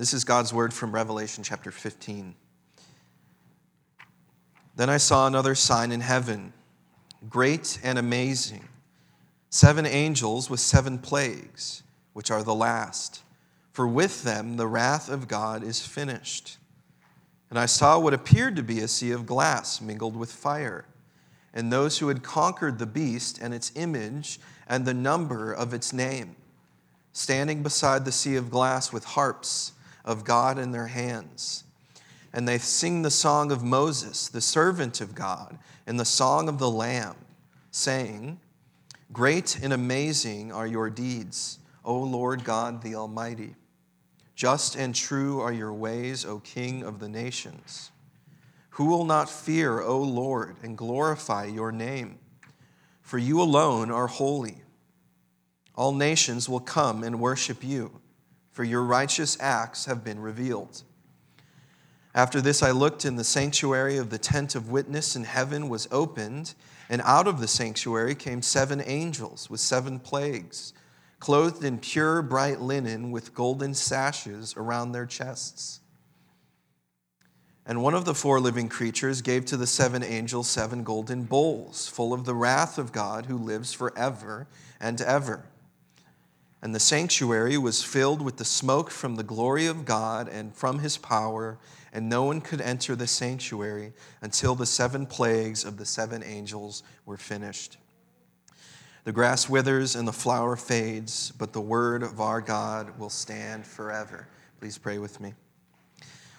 This is God's word from Revelation chapter 15. Then I saw another sign in heaven, great and amazing seven angels with seven plagues, which are the last. For with them the wrath of God is finished. And I saw what appeared to be a sea of glass mingled with fire, and those who had conquered the beast and its image and the number of its name, standing beside the sea of glass with harps of God in their hands. And they sing the song of Moses, the servant of God, and the song of the Lamb, saying, Great and amazing are your deeds, O Lord God the Almighty. Just and true are your ways, O King of the nations. Who will not fear, O Lord, and glorify your name? For you alone are holy. All nations will come and worship you for your righteous acts have been revealed. After this, I looked, and the sanctuary of the tent of witness in heaven was opened, and out of the sanctuary came seven angels with seven plagues, clothed in pure, bright linen with golden sashes around their chests. And one of the four living creatures gave to the seven angels seven golden bowls, full of the wrath of God who lives forever and ever. And the sanctuary was filled with the smoke from the glory of God and from his power, and no one could enter the sanctuary until the seven plagues of the seven angels were finished. The grass withers and the flower fades, but the word of our God will stand forever. Please pray with me.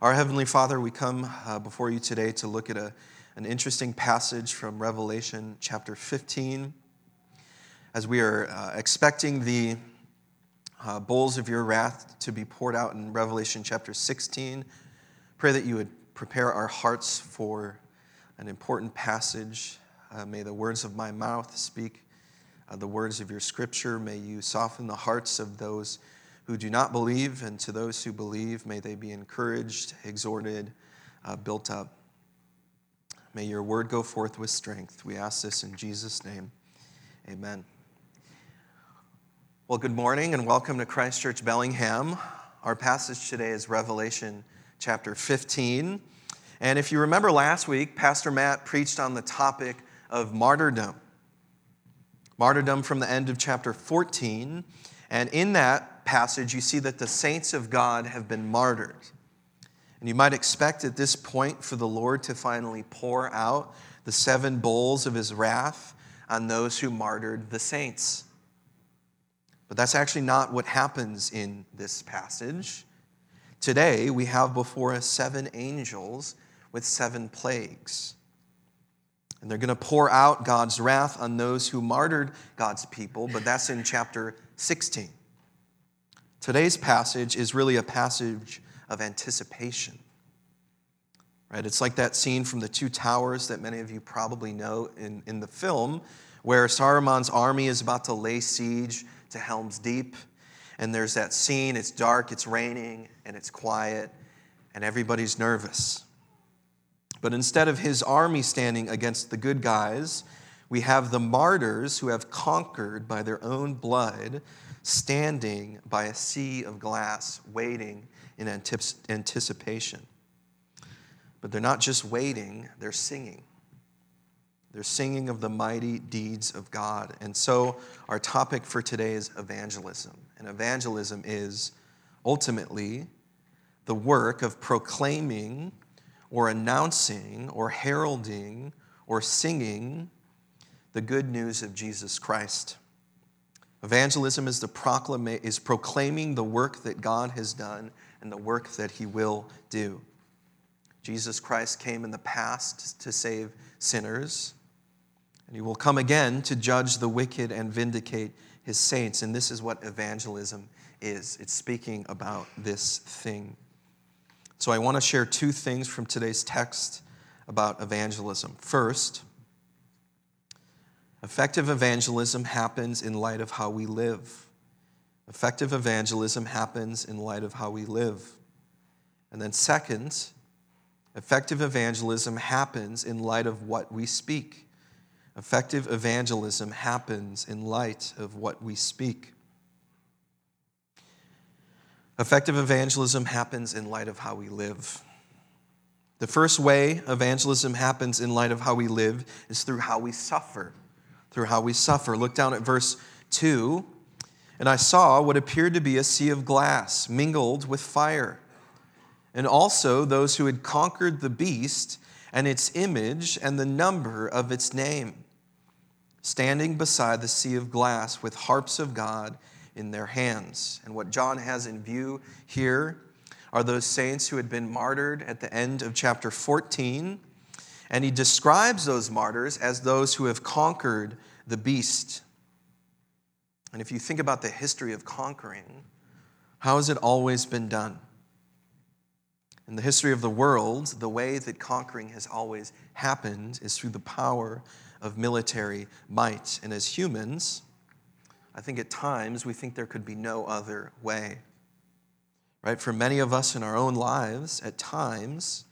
Our Heavenly Father, we come uh, before you today to look at a, an interesting passage from Revelation chapter 15. As we are uh, expecting the uh, bowls of your wrath to be poured out in Revelation chapter 16. Pray that you would prepare our hearts for an important passage. Uh, may the words of my mouth speak uh, the words of your scripture. May you soften the hearts of those who do not believe, and to those who believe, may they be encouraged, exhorted, uh, built up. May your word go forth with strength. We ask this in Jesus' name. Amen. Well, good morning and welcome to Christ Church Bellingham. Our passage today is Revelation chapter 15. And if you remember last week, Pastor Matt preached on the topic of martyrdom. Martyrdom from the end of chapter 14. And in that passage, you see that the saints of God have been martyred. And you might expect at this point for the Lord to finally pour out the seven bowls of his wrath on those who martyred the saints. But that's actually not what happens in this passage. Today, we have before us seven angels with seven plagues. And they're going to pour out God's wrath on those who martyred God's people, but that's in chapter 16. Today's passage is really a passage of anticipation. Right? It's like that scene from the Two Towers that many of you probably know in, in the film, where Saruman's army is about to lay siege to Helm's Deep. And there's that scene, it's dark, it's raining, and it's quiet, and everybody's nervous. But instead of his army standing against the good guys, we have the martyrs who have conquered by their own blood standing by a sea of glass, waiting in anticipation. But they're not just waiting, they're singing. They're singing of the mighty deeds of God. And so, our topic for today is evangelism. And evangelism is ultimately the work of proclaiming or announcing or heralding or singing the good news of Jesus Christ. Evangelism is, the proclama- is proclaiming the work that God has done and the work that he will do. Jesus Christ came in the past to save sinners. And he will come again to judge the wicked and vindicate his saints. And this is what evangelism is it's speaking about this thing. So I want to share two things from today's text about evangelism. First, effective evangelism happens in light of how we live. Effective evangelism happens in light of how we live. And then, second, effective evangelism happens in light of what we speak. Effective evangelism happens in light of what we speak. Effective evangelism happens in light of how we live. The first way evangelism happens in light of how we live is through how we suffer. Through how we suffer. Look down at verse 2. And I saw what appeared to be a sea of glass mingled with fire, and also those who had conquered the beast and its image and the number of its name, standing beside the sea of glass with harps of God in their hands. And what John has in view here are those saints who had been martyred at the end of chapter 14. And he describes those martyrs as those who have conquered the beast. And if you think about the history of conquering, how has it always been done? In the history of the world, the way that conquering has always happened is through the power of military might. And as humans, I think at times we think there could be no other way. Right? For many of us in our own lives, at times,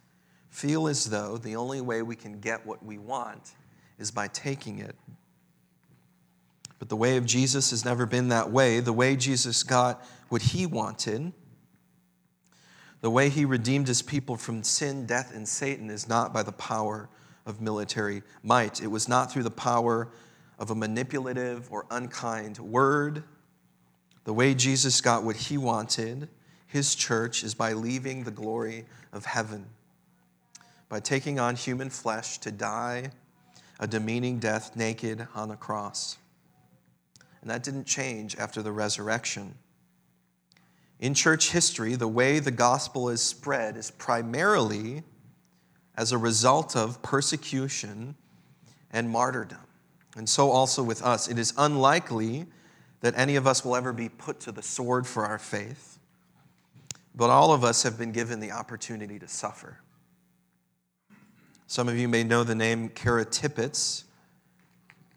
feel as though the only way we can get what we want is by taking it. But the way of Jesus has never been that way. The way Jesus got what he wanted, the way he redeemed his people from sin, death, and Satan is not by the power of military might. It was not through the power of a manipulative or unkind word. The way Jesus got what he wanted, his church, is by leaving the glory of heaven, by taking on human flesh to die a demeaning death naked on a cross. And that didn't change after the resurrection. In church history, the way the gospel is spread is primarily as a result of persecution and martyrdom. And so also with us. It is unlikely that any of us will ever be put to the sword for our faith, but all of us have been given the opportunity to suffer. Some of you may know the name Kara Tippett.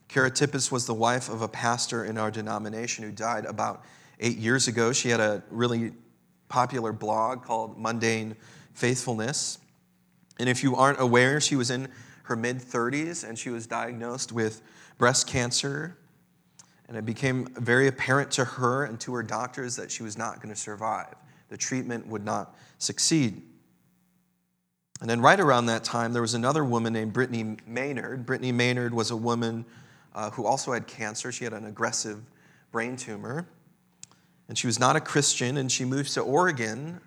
Kara was the wife of a pastor in our denomination who died about eight years ago. She had a really popular blog called Mundane Faithfulness. And if you aren't aware, she was in her mid 30s and she was diagnosed with breast cancer. And it became very apparent to her and to her doctors that she was not going to survive. The treatment would not succeed. And then, right around that time, there was another woman named Brittany Maynard. Brittany Maynard was a woman uh, who also had cancer. She had an aggressive brain tumor. And she was not a Christian, and she moved to Oregon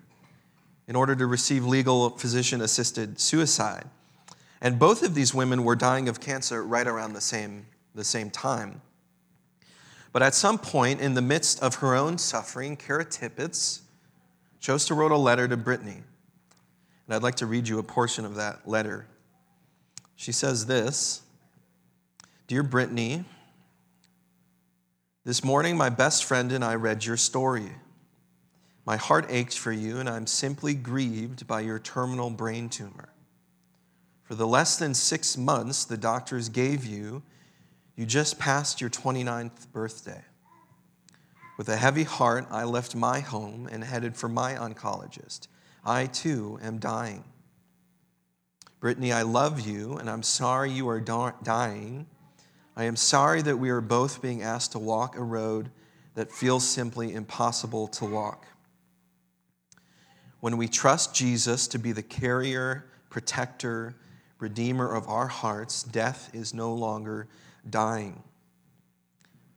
in order to receive legal physician assisted suicide. And both of these women were dying of cancer right around the same the same time. But at some point in the midst of her own suffering, Kara Tippett chose to write a letter to Brittany. And I'd like to read you a portion of that letter. She says this Dear Brittany, this morning my best friend and I read your story. My heart aches for you, and I'm simply grieved by your terminal brain tumor. For the less than six months the doctors gave you, you just passed your 29th birthday. With a heavy heart, I left my home and headed for my oncologist. I too am dying. Brittany, I love you, and I'm sorry you are dying. I am sorry that we are both being asked to walk a road that feels simply impossible to walk. When we trust Jesus to be the carrier, protector, redeemer of our hearts, death is no longer dying.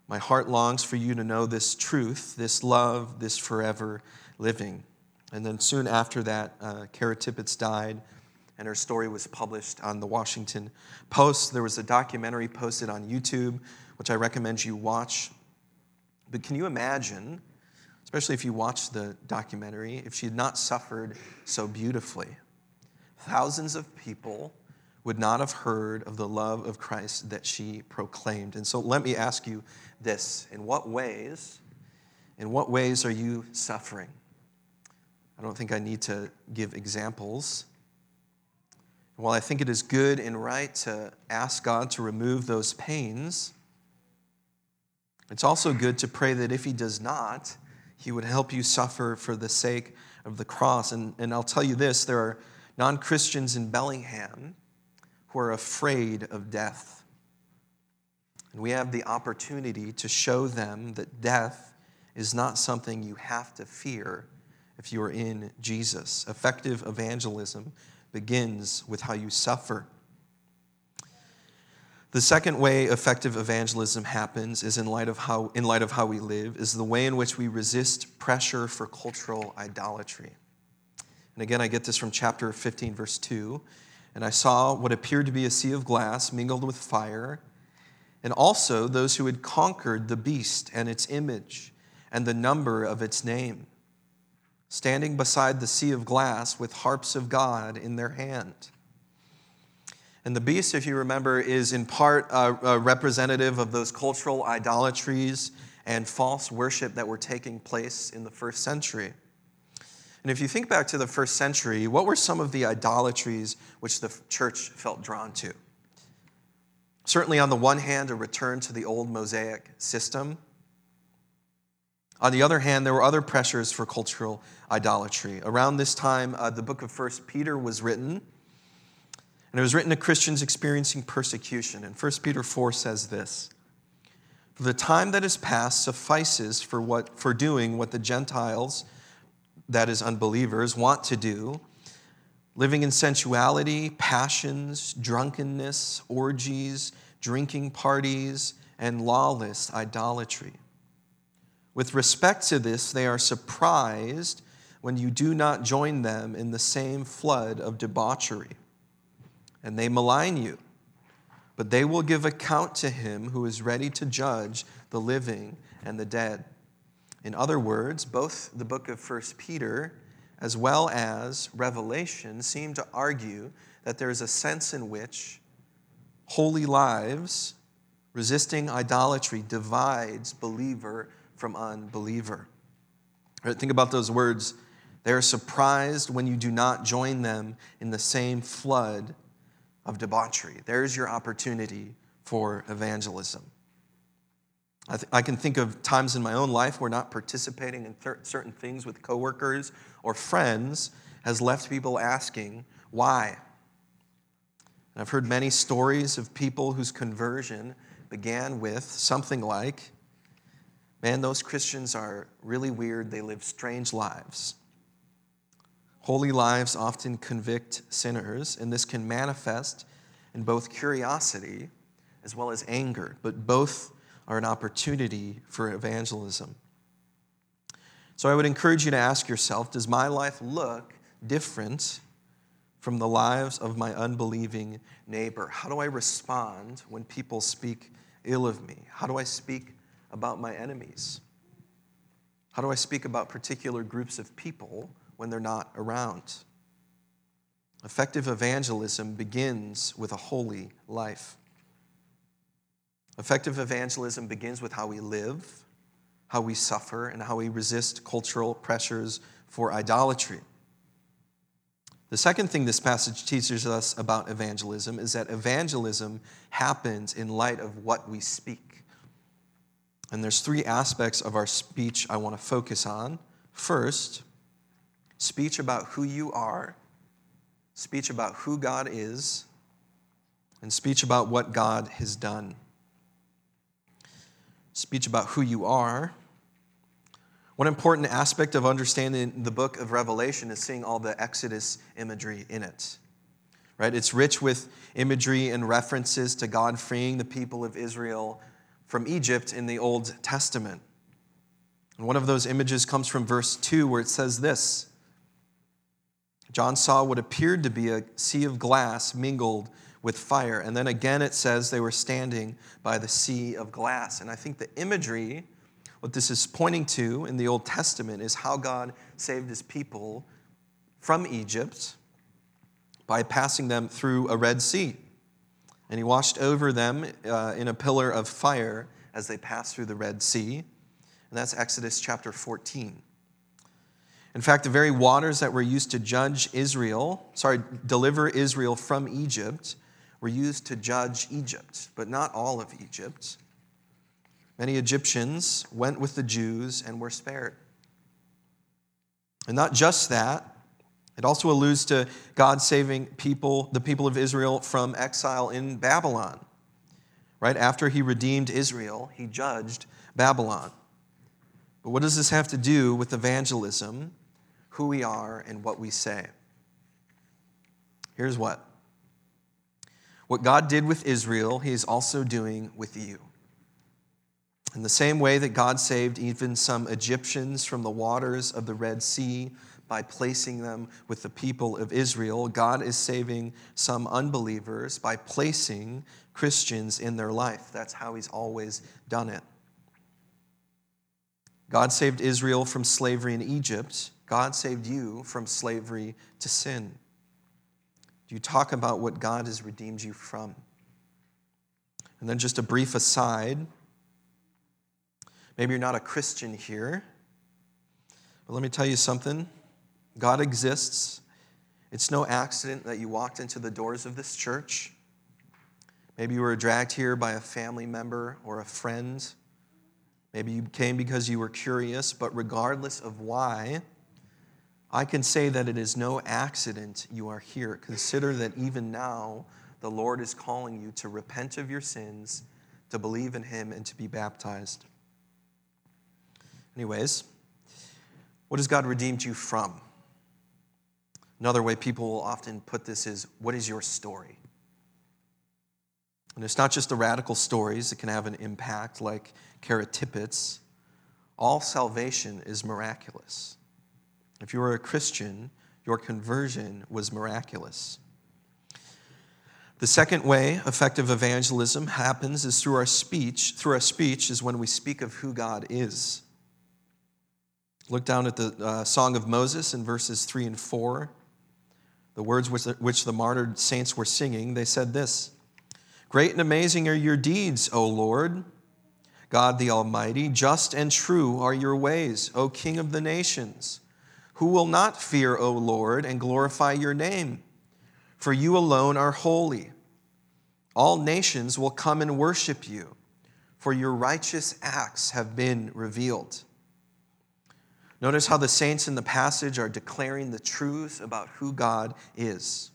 My heart longs for you to know this truth, this love, this forever living. And then soon after that, uh, Kara Tippett died, and her story was published on the Washington Post. There was a documentary posted on YouTube, which I recommend you watch. But can you imagine, especially if you watch the documentary, if she had not suffered so beautifully? Thousands of people would not have heard of the love of Christ that she proclaimed. And so let me ask you this in what ways, in what ways are you suffering? I don't think I need to give examples. While I think it is good and right to ask God to remove those pains, it's also good to pray that if He does not, He would help you suffer for the sake of the cross. And, and I'll tell you this there are non Christians in Bellingham who are afraid of death. And we have the opportunity to show them that death is not something you have to fear, if you are in Jesus. Effective evangelism begins with how you suffer. The second way effective evangelism happens is in light of how in light of how we live is the way in which we resist pressure for cultural idolatry. And again I get this from chapter 15 verse 2. And I saw what appeared to be a sea of glass mingled with fire, and also those who had conquered the beast and its image and the number of its name, standing beside the sea of glass with harps of God in their hand. And the beast, if you remember, is in part a, representative of those cultural idolatries and false worship that were taking place in the first century. And if you think back to the first century, what were some of the idolatries which the church felt drawn to? Certainly, on the one hand, a return to the old Mosaic system. On the other hand, there were other pressures for cultural idolatry. Around this time, uh, the book of First Peter was written, and it was written to Christians experiencing persecution. And 1 Peter 4 says this For the time that is past suffices for, what, for doing what the Gentiles that is, unbelievers, want to do, living in sensuality, passions, drunkenness, orgies, drinking parties, and lawless idolatry. With respect to this, they are surprised when you do not join them in the same flood of debauchery. And they malign you, but they will give account to him who is ready to judge the living and the dead. In other words, both the book of 1 Peter as well as Revelation seem to argue that there is a sense in which holy lives, resisting idolatry, divides believer from unbeliever. Right, think about those words. They are surprised when you do not join them in the same flood of debauchery. There's your opportunity for evangelism. I, th- I, can think of times in my own life where not participating in th- certain things with coworkers or friends has left people asking, why? And I've heard many stories of people whose conversion began with something like, man, those Christians are really weird. They live strange lives. Holy lives often convict sinners, and this can manifest in both curiosity as well as anger, but both are an opportunity for evangelism. So I would encourage you to ask yourself Does my life look different from the lives of my unbelieving neighbor? How do I respond when people speak ill of me? How do I speak about my enemies? How do I speak about particular groups of people when they're not around? Effective evangelism begins with a holy life. Effective evangelism begins with how we live, how we suffer, and how we resist cultural pressures for idolatry. The second thing this passage teaches us about evangelism is that evangelism happens in light of what we speak. And there's three aspects of our speech I want to focus on. First, speech about who you are, speech about who God is, and speech about what God has done speech about who you are. One important aspect of understanding the book of Revelation is seeing all the Exodus imagery in it. Right? It's rich with imagery and references to God freeing the people of Israel from Egypt in the Old Testament. And one of those images comes from verse 2 where it says this John saw what appeared to be a sea of glass mingled with fire. And then again, it says they were standing by the sea of glass. And I think the imagery, what this is pointing to in the Old Testament, is how God saved his people from Egypt by passing them through a Red Sea. And he washed over them uh, in a pillar of fire as they passed through the Red Sea. And that's Exodus chapter 14. In fact, the very waters that were used to judge Israel, sorry, deliver Israel from Egypt, were used to judge Egypt, but not all of Egypt. Many Egyptians went with the Jews and were spared. And not just that, it also alludes to God saving people, the people of Israel from exile in Babylon. Right after he redeemed Israel, he judged Babylon. But what does this have to do with evangelism? Who we are and what we say. Here's what what God did with Israel, He is also doing with you. In the same way that God saved even some Egyptians from the waters of the Red Sea by placing them with the people of Israel, God is saving some unbelievers by placing Christians in their life. That's how He's always done it. God saved Israel from slavery in Egypt. God saved you from slavery to sin. Do you talk about what God has redeemed you from? And then just a brief aside. Maybe you're not a Christian here, but let me tell you something. God exists. It's no accident that you walked into the doors of this church. Maybe you were dragged here by a family member or a friend. Maybe you came because you were curious, but regardless of why, I can say that it is no accident you are here. Consider that even now, the Lord is calling you to repent of your sins, to believe in Him, and to be baptized. Anyways, what has God redeemed you from? Another way people will often put this is what is your story? And it's not just the radical stories that can have an impact, like Kara Tippett's. All salvation is miraculous. If you were a Christian, your conversion was miraculous. The second way effective evangelism happens is through our speech. Through our speech is when we speak of who God is. Look down at the uh, Song of Moses in verses 3 and 4. The words which the, which the martyred saints were singing, they said this Great and amazing are your deeds, O Lord, God the Almighty. Just and true are your ways, O King of the nations. Who will not fear, O Lord, and glorify your name? For you alone are holy. All nations will come and worship you, for your righteous acts have been revealed. Notice how the saints in the passage are declaring the truth about who God is.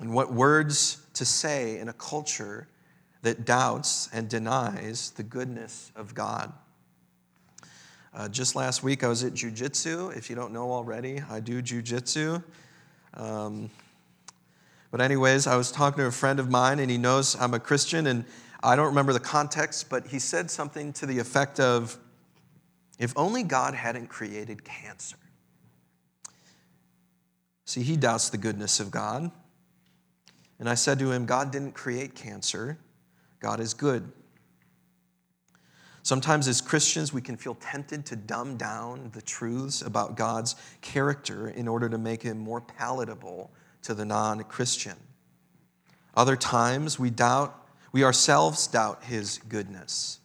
And what words to say in a culture that doubts and denies the goodness of God. Uh, just last week, I was at jujitsu. If you don't know already, I do jujitsu. Um, but, anyways, I was talking to a friend of mine, and he knows I'm a Christian, and I don't remember the context, but he said something to the effect of if only God hadn't created cancer. See, he doubts the goodness of God. And I said to him, God didn't create cancer, God is good. Sometimes, as Christians, we can feel tempted to dumb down the truths about God's character in order to make him more palatable to the non Christian. Other times, we doubt we ourselves doubt his goodness.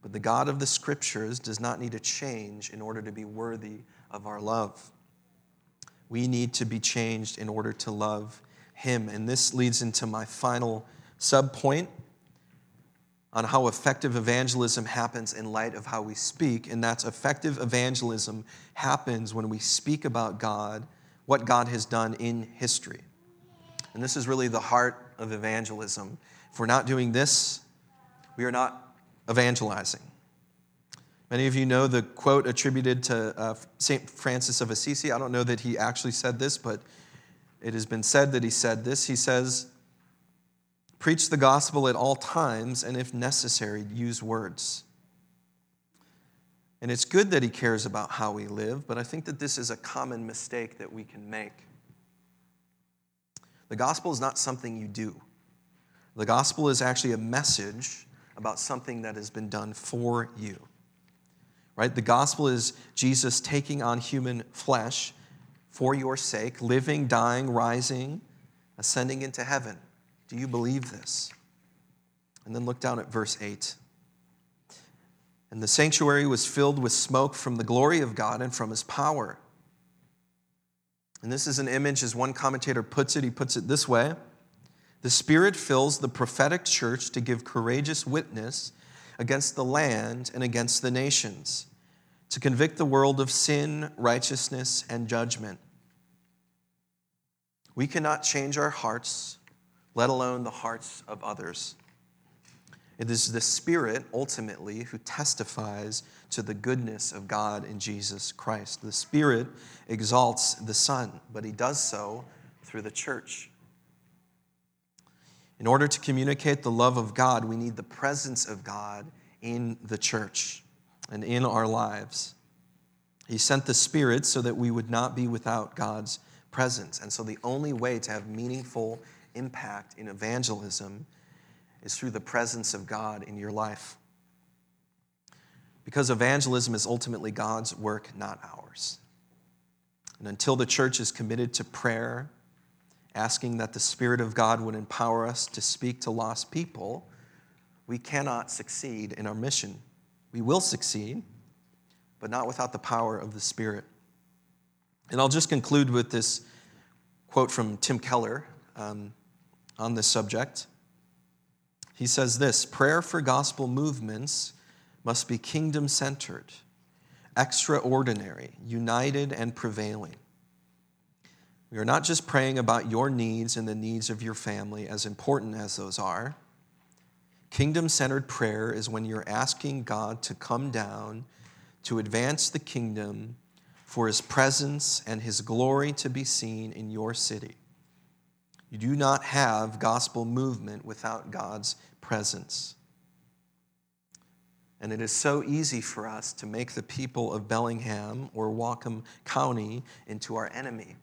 But the God of the scriptures does not need to change in order to be worthy of our love. We need to be changed in order to love him. And this leads into my final subpoint on how effective evangelism happens in light of how we speak. And that's effective evangelism happens when we speak about God, what God has done in history. And this is really the heart of evangelism if we're not doing this, we are not evangelizing. Many of you know the quote attributed to uh, St. Francis of Assisi. I don't know that he actually said this, but it has been said that he said this. He says, Preach the gospel at all times, and if necessary, use words. And it's good that he cares about how we live, but I think that this is a common mistake that we can make. The gospel is not something you do. The gospel is actually a message about something that has been done for you. Right? The gospel is Jesus taking on human flesh for your sake, living, dying, rising, ascending into heaven. Do you believe this? And then look down at verse 8. And the sanctuary was filled with smoke from the glory of God and from his power. And this is an image, as one commentator puts it, he puts it this way the Spirit fills the prophetic church to give courageous witness against the land and against the nations, to convict the world of sin, righteousness, and judgment. We cannot change our hearts, let alone the hearts of others. It is the Spirit, ultimately, who testifies to the goodness of God in Jesus Christ. The Spirit exalts the Son, but he does so through the church. In order to communicate the love of God, we need the presence of God in the church and in our lives. He sent the Spirit so that we would not be without God's presence. And so the only way to have meaningful impact in evangelism is through the presence of God in your life. Because evangelism is ultimately God's work, not ours. And until the church is committed to prayer, asking that the Spirit of God would empower us to speak to lost people, we cannot succeed in our mission. We will succeed, but not without the power of the Spirit. And I'll just conclude with this quote from Tim Keller um, on this subject. He says this prayer for gospel movements must be kingdom centered, extraordinary, united, and prevailing. We are not just praying about your needs and the needs of your family, as important as those are. Kingdom centered prayer is when you're asking God to come down to advance the kingdom for his presence and his glory to be seen in your city. You do not have gospel movement without God's presence. And it is so easy for us to make the people of Bellingham or Whatcom County into our enemy.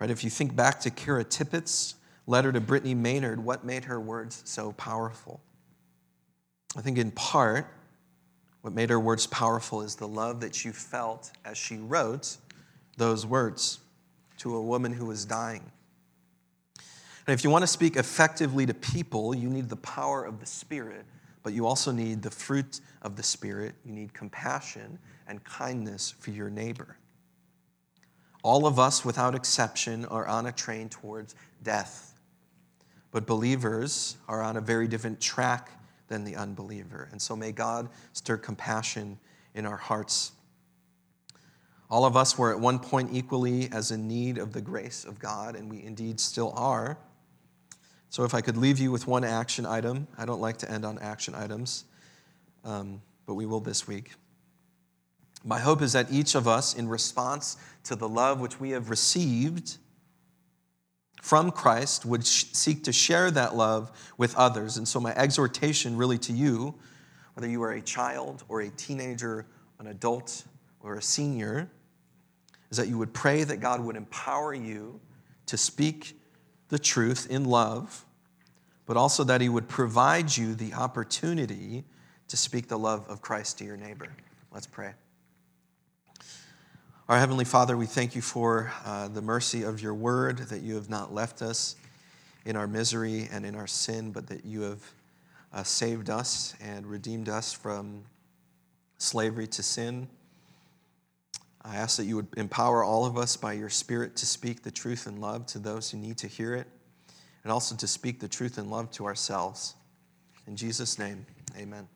Right? If you think back to Kara Tippett's letter to Brittany Maynard, what made her words so powerful? I think in part, what made her words powerful is the love that you felt as she wrote those words to a woman who was dying. And if you want to speak effectively to people, you need the power of the Spirit, but you also need the fruit of the Spirit. You need compassion and kindness for your neighbor. All of us, without exception, are on a train towards death. But believers are on a very different track than the unbeliever. And so may God stir compassion in our hearts. All of us were at one point equally as in need of the grace of God, and we indeed still are. So, if I could leave you with one action item, I don't like to end on action items, um, but we will this week. My hope is that each of us, in response to the love which we have received from Christ, would sh- seek to share that love with others. And so, my exhortation really to you, whether you are a child or a teenager, an adult, or a senior, is that you would pray that God would empower you to speak the truth in love, but also that He would provide you the opportunity to speak the love of Christ to your neighbor. Let's pray. Our Heavenly Father, we thank you for uh, the mercy of your word, that you have not left us in our misery and in our sin, but that you have uh, saved us and redeemed us from slavery to sin. I ask that you would empower all of us by your Spirit to speak the truth in love to those who need to hear it, and also to speak the truth in love to ourselves. In Jesus' name, amen.